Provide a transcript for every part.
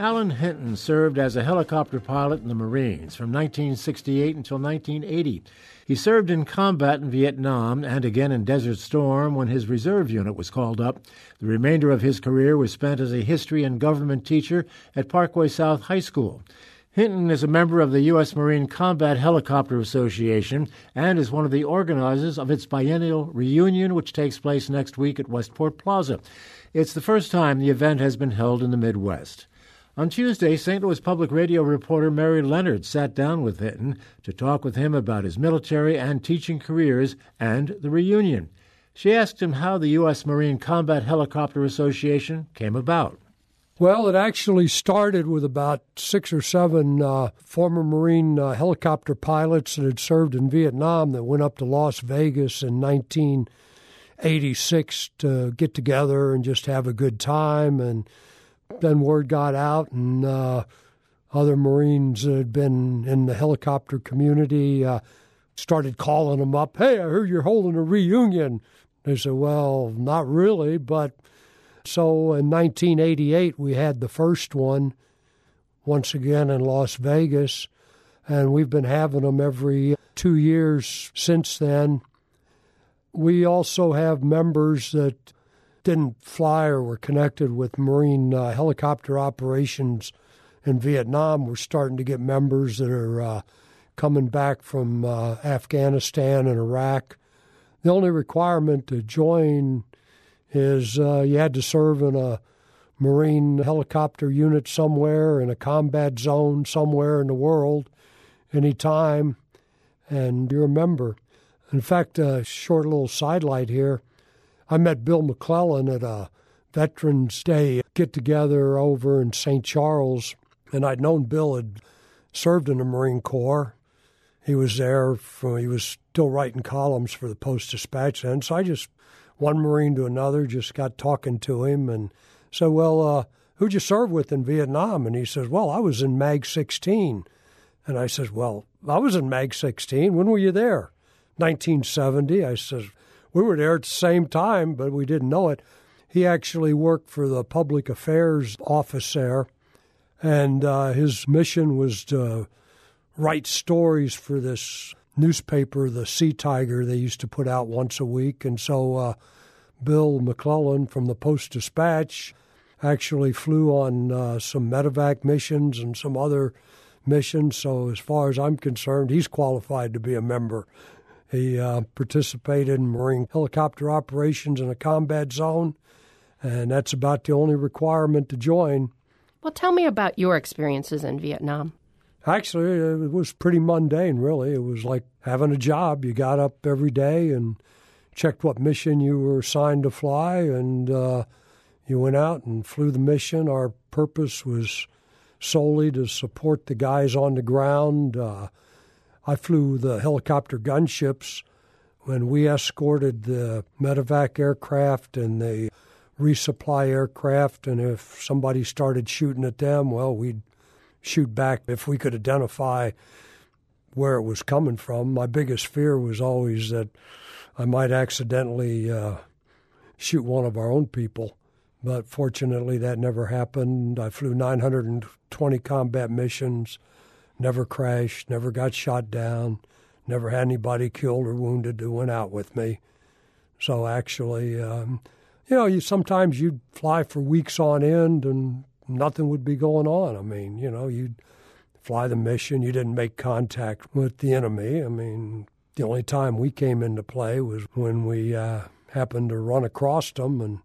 Alan Hinton served as a helicopter pilot in the Marines from 1968 until 1980. He served in combat in Vietnam and again in Desert Storm when his reserve unit was called up. The remainder of his career was spent as a history and government teacher at Parkway South High School. Hinton is a member of the U.S. Marine Combat Helicopter Association and is one of the organizers of its biennial reunion, which takes place next week at Westport Plaza. It's the first time the event has been held in the Midwest. On Tuesday, St. Louis Public Radio reporter Mary Leonard sat down with Hinton to talk with him about his military and teaching careers and the reunion. She asked him how the U.S. Marine Combat Helicopter Association came about. Well, it actually started with about six or seven uh, former Marine uh, helicopter pilots that had served in Vietnam that went up to Las Vegas in 1986 to get together and just have a good time. And then word got out, and uh, other Marines that had been in the helicopter community uh, started calling them up. Hey, I heard you're holding a reunion. They said, Well, not really, but. So in 1988, we had the first one once again in Las Vegas, and we've been having them every two years since then. We also have members that didn't fly or were connected with Marine uh, helicopter operations in Vietnam. We're starting to get members that are uh, coming back from uh, Afghanistan and Iraq. The only requirement to join is uh, you had to serve in a Marine helicopter unit somewhere in a combat zone somewhere in the world, any time, and you're a member. In fact, a short little sidelight here. I met Bill McClellan at a Veterans Day get together over in St. Charles, and I'd known Bill had served in the Marine Corps. He was there, for, he was still writing columns for the Post Dispatch then, so I just, one Marine to another, just got talking to him and said, Well, uh, who'd you serve with in Vietnam? And he says, Well, I was in MAG 16. And I says, Well, I was in MAG 16. When were you there? 1970. I says, we were there at the same time, but we didn't know it. He actually worked for the public affairs office there, and uh, his mission was to write stories for this newspaper, the Sea Tiger, they used to put out once a week. And so uh, Bill McClellan from the Post Dispatch actually flew on uh, some medevac missions and some other missions. So, as far as I'm concerned, he's qualified to be a member he uh, participated in Marine helicopter operations in a combat zone, and that's about the only requirement to join. Well, tell me about your experiences in Vietnam. Actually, it was pretty mundane, really. It was like having a job. You got up every day and checked what mission you were assigned to fly, and uh, you went out and flew the mission. Our purpose was solely to support the guys on the ground. Uh, I flew the helicopter gunships when we escorted the medevac aircraft and the resupply aircraft. And if somebody started shooting at them, well, we'd shoot back if we could identify where it was coming from. My biggest fear was always that I might accidentally uh, shoot one of our own people. But fortunately, that never happened. I flew 920 combat missions never crashed, never got shot down, never had anybody killed or wounded who went out with me. So actually, um, you know, you sometimes you'd fly for weeks on end and nothing would be going on. I mean, you know, you'd fly the mission, you didn't make contact with the enemy. I mean, the only time we came into play was when we uh, happened to run across them, and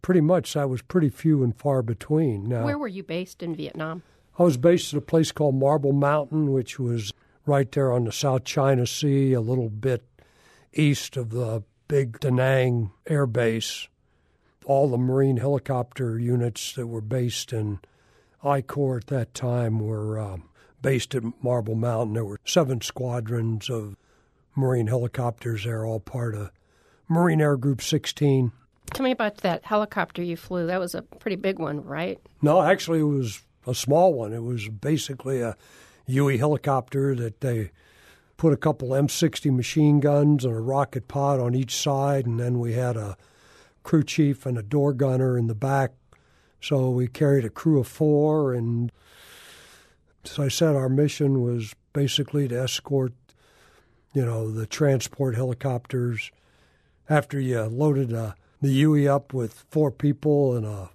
pretty much that was pretty few and far between. Now, Where were you based in Vietnam? I was based at a place called Marble Mountain, which was right there on the South China Sea, a little bit east of the big Da Nang Air Base. All the Marine helicopter units that were based in I Corps at that time were um, based at Marble Mountain. There were seven squadrons of Marine helicopters there, all part of Marine Air Group 16. Tell me about that helicopter you flew. That was a pretty big one, right? No, actually, it was a small one. It was basically a Huey helicopter that they put a couple M60 machine guns and a rocket pod on each side, and then we had a crew chief and a door gunner in the back. So we carried a crew of four, and as I said, our mission was basically to escort, you know, the transport helicopters. After you loaded uh, a, the Huey up with four people and a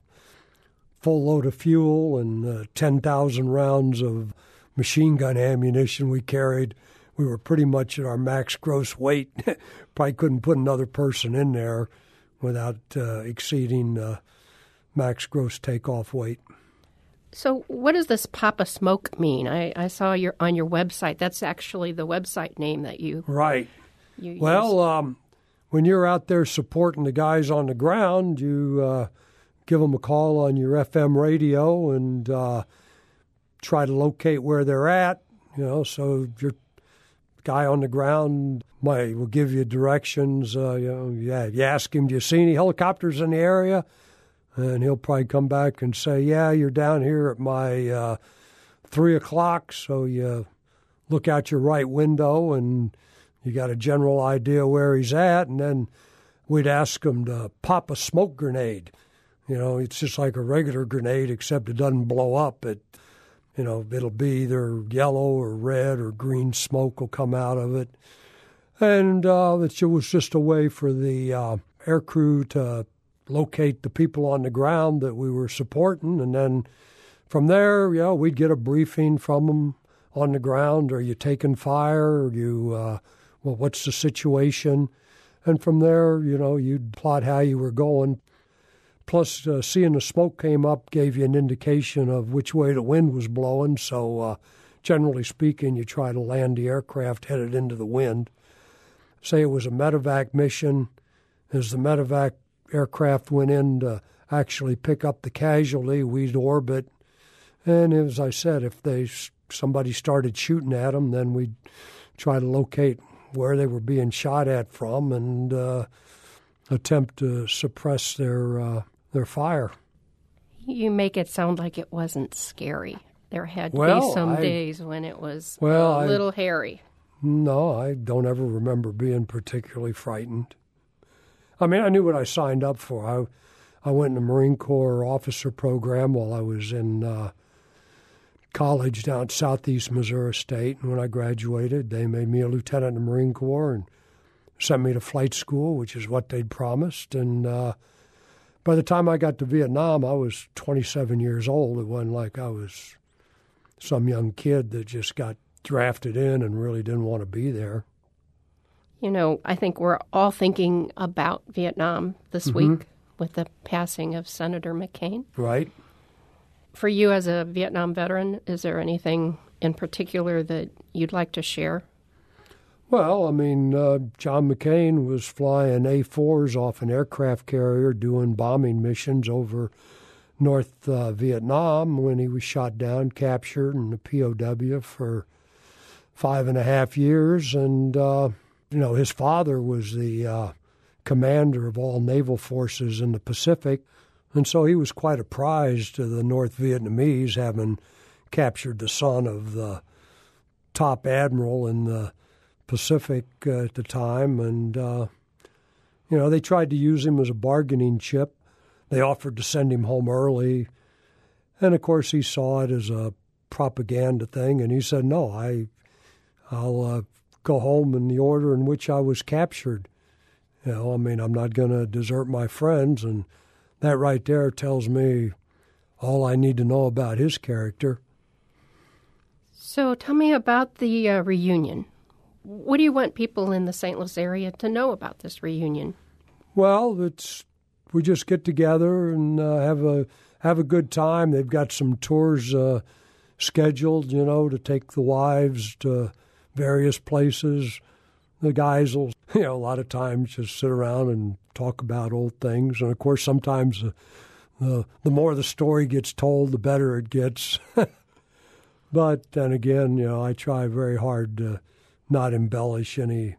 full load of fuel and uh, 10,000 rounds of machine gun ammunition we carried, we were pretty much at our max gross weight. Probably couldn't put another person in there without uh, exceeding uh, max gross takeoff weight. So, what does this Papa Smoke mean? I, I saw your on your website. That's actually the website name that you right. You well, um, when you're out there supporting the guys on the ground, you uh, give them a call on your FM radio and uh, try to locate where they're at. You know, so your guy on the ground might will give you directions. Uh, you know, yeah, you ask him, "Do you see any helicopters in the area?" And he'll probably come back and say, "Yeah, you're down here at my uh, three o'clock." So you look out your right window and you got a general idea where he's at, and then we'd ask him to pop a smoke grenade. You know, it's just like a regular grenade, except it doesn't blow up. It, you know, it'll be either yellow or red or green smoke will come out of it, and uh, it was just a way for the uh, air crew to locate the people on the ground that we were supporting, and then from there, know, we'd get a briefing from them on the ground. Are you taking fire? Are you, uh, well, what's the situation? And from there, you know, you'd plot how you were going. Plus, uh, seeing the smoke came up gave you an indication of which way the wind was blowing. So, uh, generally speaking, you try to land the aircraft headed into the wind. Say it was a medevac mission. As the medevac aircraft went in to actually pick up the casualty, we'd orbit. And as I said, if they somebody started shooting at them, then we'd try to locate where they were being shot at from and uh, attempt to suppress their uh, their fire. You make it sound like it wasn't scary. There had to well, be some I, days when it was well, a little I, hairy. No, I don't ever remember being particularly frightened. I mean, I knew what I signed up for. I, I went in the Marine Corps officer program while I was in uh, college down at Southeast Missouri State. And when I graduated, they made me a lieutenant in the Marine Corps and sent me to flight school, which is what they'd promised. And uh, by the time I got to Vietnam, I was 27 years old. It wasn't like I was some young kid that just got drafted in and really didn't want to be there. You know, I think we're all thinking about Vietnam this Mm-hmm. week with the passing of Senator McCain. Right. For you as a Vietnam veteran, is there anything in particular that you'd like to share? Well, I mean, uh, John McCain was flying A 4s off an aircraft carrier doing bombing missions over North uh, Vietnam when he was shot down, captured, and a POW for five and a half years. And, uh, you know, his father was the uh, commander of all naval forces in the Pacific. And so he was quite a prize to the North Vietnamese, having captured the son of the top admiral in the Pacific uh, at the time, and uh, you know they tried to use him as a bargaining chip. They offered to send him home early, and of course he saw it as a propaganda thing, and he said, "No, I, I'll uh, go home in the order in which I was captured. You know, I mean, I'm not going to desert my friends, and that right there tells me all I need to know about his character." So tell me about the uh, reunion. What do you want people in the St. Louis area to know about this reunion? Well, it's we just get together and uh, have a have a good time. They've got some tours uh, scheduled, you know, to take the wives to various places. The guys will, you know, a lot of times just sit around and talk about old things, and of course, sometimes the the, the more the story gets told, the better it gets. but then again, you know, I try very hard to not embellish any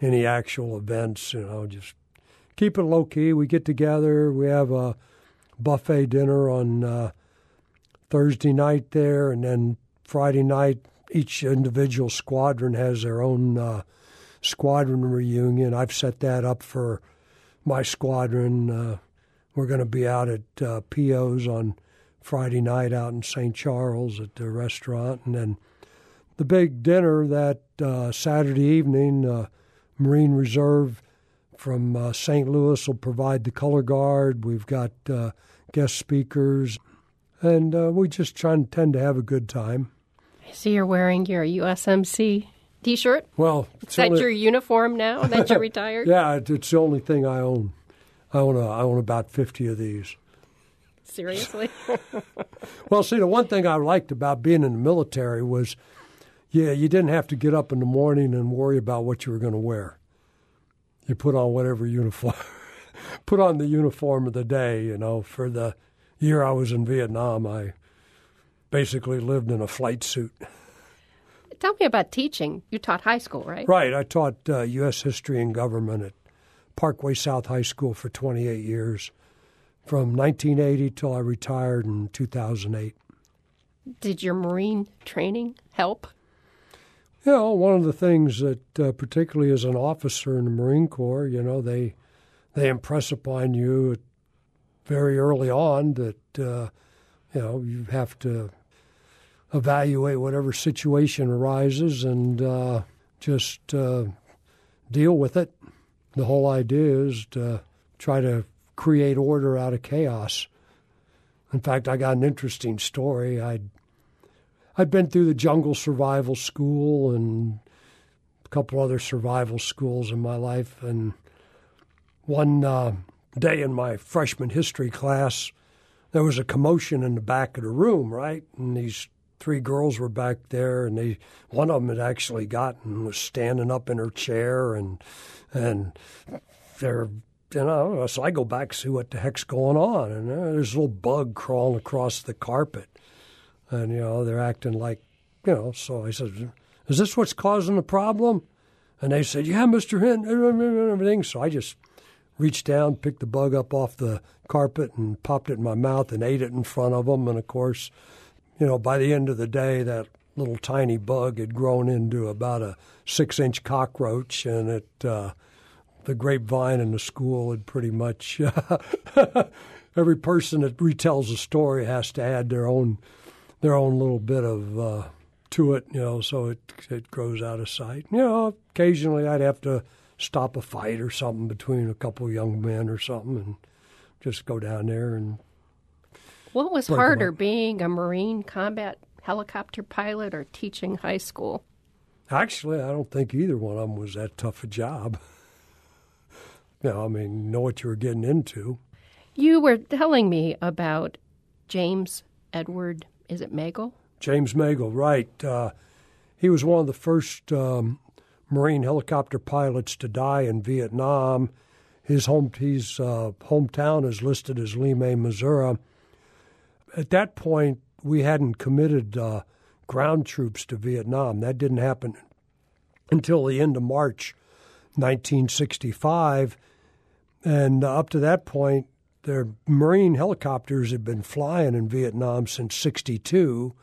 any actual events. You know, just keep it low key. We get together. We have a buffet dinner on uh, Thursday night there, and then Friday night, each individual squadron has their own uh, squadron reunion. I've set that up for my squadron. Uh, we're going to be out at uh, PO's on Friday night out in St. Charles at the restaurant, and then the big dinner that uh, Saturday evening. Uh, Marine Reserve from uh, St. Louis will provide the color guard. We've got uh, guest speakers, and uh, we just try and tend to have a good time. I see you're wearing your USMC T-shirt. Well, is that only... your uniform now that you're retired? yeah, it's the only thing I own. I own a, I own about fifty of these. Seriously? well, see, the one thing I liked about being in the military was yeah, you didn't have to get up in the morning and worry about what you were going to wear. You put on whatever uniform, put on the uniform of the day. You know, for the year I was in Vietnam, I basically lived in a flight suit. Tell me about teaching. You taught high school, right? Right. I taught uh, U.S. history and government at Parkway South High School for 28 years, from 1980 till I retired in 2008. Did your Marine training help? You know, one of the things that, uh, particularly as an officer in the Marine Corps, you know, they they impress upon you very early on that uh, you know you have to evaluate whatever situation arises and uh, just uh, deal with it. The whole idea is to try to create order out of chaos. In fact, I got an interesting story. I'd I'd been through the jungle survival school and a couple other survival schools in my life. And one uh, day in my freshman history class, there was a commotion in the back of the room, right? And these three girls were back there, and they one of them had actually gotten was standing up in her chair, and and they're you know, so I go back see what the heck's going on, and uh, there's a little bug crawling across the carpet and you know they're acting like you know. So I said, "Is this what's causing the problem?" And they said, "Yeah, Mister Hint, everything." So I just reached down, picked the bug up off the carpet, and popped it in my mouth and ate it in front of them. And of course, you know, by the end of the day, that little tiny bug had grown into about a six-inch cockroach, and it. Uh, the grapevine in the school had pretty much every person that retells a story has to add their own their own little bit of uh, to it, you know, so it it grows out of sight. You know, occasionally I'd have to stop a fight or something between a couple of young men or something, and just go down there and. What was harder, being a Marine combat helicopter pilot or teaching high school? Actually, I don't think either one of them was that tough a job. you know, I mean, know what you were getting into. You were telling me about James Edward is it Megill? James Megill, right. Uh, he was one of the first um, Marine helicopter pilots to die in Vietnam. His home, his uh, hometown is listed as Lima, Missouri. At that point, we hadn't committed uh, ground troops to Vietnam. That didn't happen until the end of March 1965. And up to that point, their Marine helicopters had been flying in Vietnam since 62,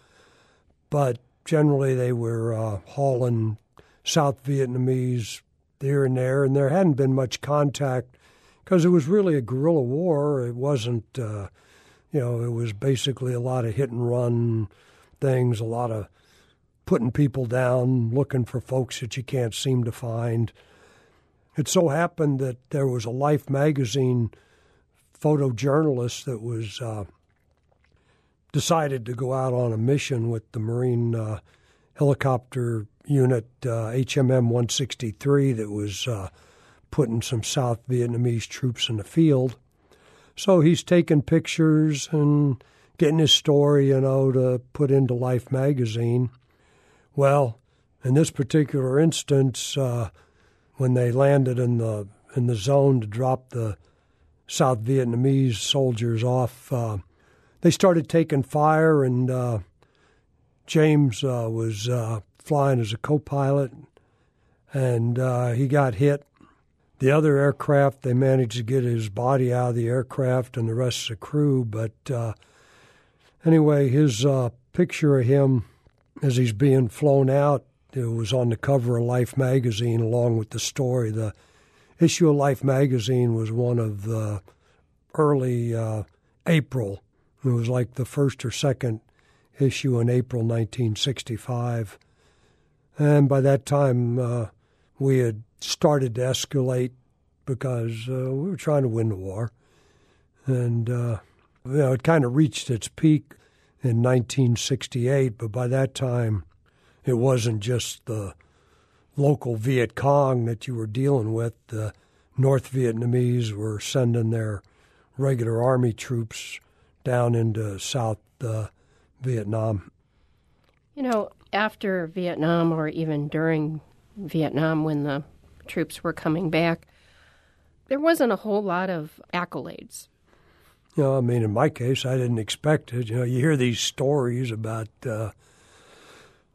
but generally they were uh, hauling South Vietnamese here and there, and there hadn't been much contact because it was really a guerrilla war. It wasn't, uh, you know, it was basically a lot of hit and run things, a lot of putting people down, looking for folks that you can't seem to find. It so happened that there was a Life magazine photojournalist that was uh, decided to go out on a mission with the Marine uh, helicopter unit uh, HMM 163 that was uh, putting some South Vietnamese troops in the field. So he's taking pictures and getting his story, you know, to put into Life magazine. Well, in this particular instance, uh, when they landed in the in the zone to drop the South Vietnamese soldiers off. Uh, they started taking fire, and uh, James uh, was uh, flying as a co pilot. and uh, he got hit. The other aircraft, they managed to get his body out of the aircraft and the rest of the crew. But uh, anyway, his picture of him as he's being flown out it was on the cover of Life magazine along with the story. The issue of Life magazine was one of the early uh, April. It was like the first or second issue in April 1965. And by that time, uh, we had started to escalate because uh, we were trying to win the war. And, uh, you know, it kind of reached its peak in 1968, but by that time, it wasn't just the local Viet Cong that you were dealing with. The North Vietnamese were sending their regular army troops down into South uh, Vietnam. You know, after Vietnam or even during Vietnam when the troops were coming back, there wasn't a whole lot of accolades. You know, I mean, in my case, I didn't expect it. You know, you hear these stories about uh,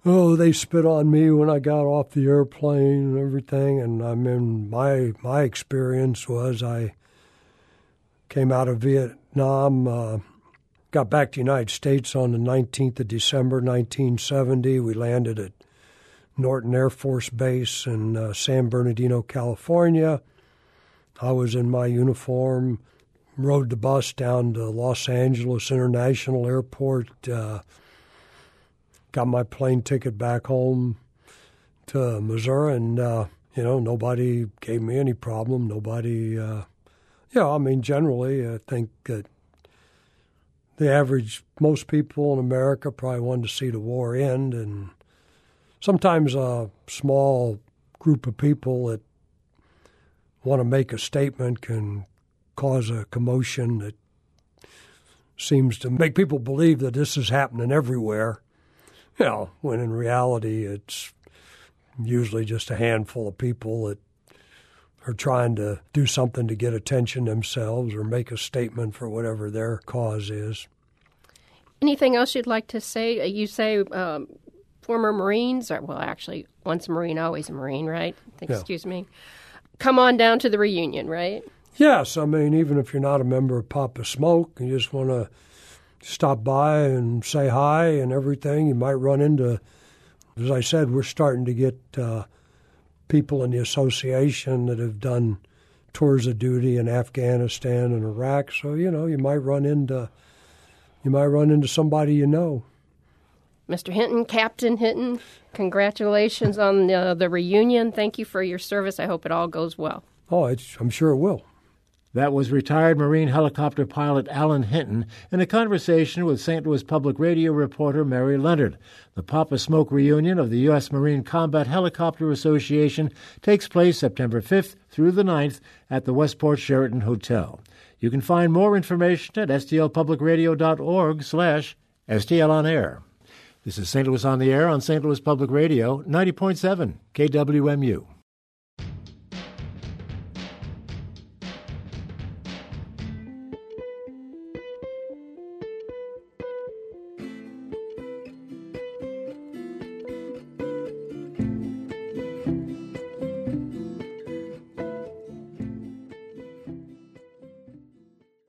oh, they spit on me when I got off the airplane and everything. And I mean, my my experience was I came out of Vietnam, uh, got back to the United States on the 19th of December, 1970. We landed at Norton Air Force Base in uh, San Bernardino, California. I was in my uniform, rode the bus down to Los Angeles International Airport. Uh, got my plane ticket back home to Missouri, and uh, you know nobody gave me any problem. Nobody, uh, yeah. I mean, generally, I think that the average most people in America probably wanted to see the war end, and sometimes a small group of people that want to make a statement can cause a commotion that seems to make people believe that this is happening everywhere you know, when in reality it's usually just a handful of people that are trying to do something to get attention themselves or make a statement for whatever their cause is. Anything else you'd like to say? Uh, you say um, former Marines, or well, actually, once a Marine, always a Marine, right? Excuse yeah. me. Come on down to the reunion, right? Yes, I mean, even if you're not a member of Papa Smoke, you just want to stop by and say hi and everything. You might run into, as I said, we're starting to get uh, people in the association that have done tours of duty in Afghanistan and Iraq. So you know, you might run into you might run into somebody you know. Mr. Hinton, Captain Hinton, congratulations on the, the reunion. Thank you for your service. I hope it all goes well. Oh, I'm sure it will. That was retired Marine helicopter pilot Alan Hinton in a conversation with St. Louis Public Radio reporter Mary Leonard. The Papa Smoke reunion of the U.S. Marine Combat Helicopter Association takes place September 5th through the 9th at the Westport Sheraton Hotel. You can find more information at stlpublicradio.org slash STL on air. This is St. Louis on the Air on St. Louis Public Radio, 90.7 KWMU.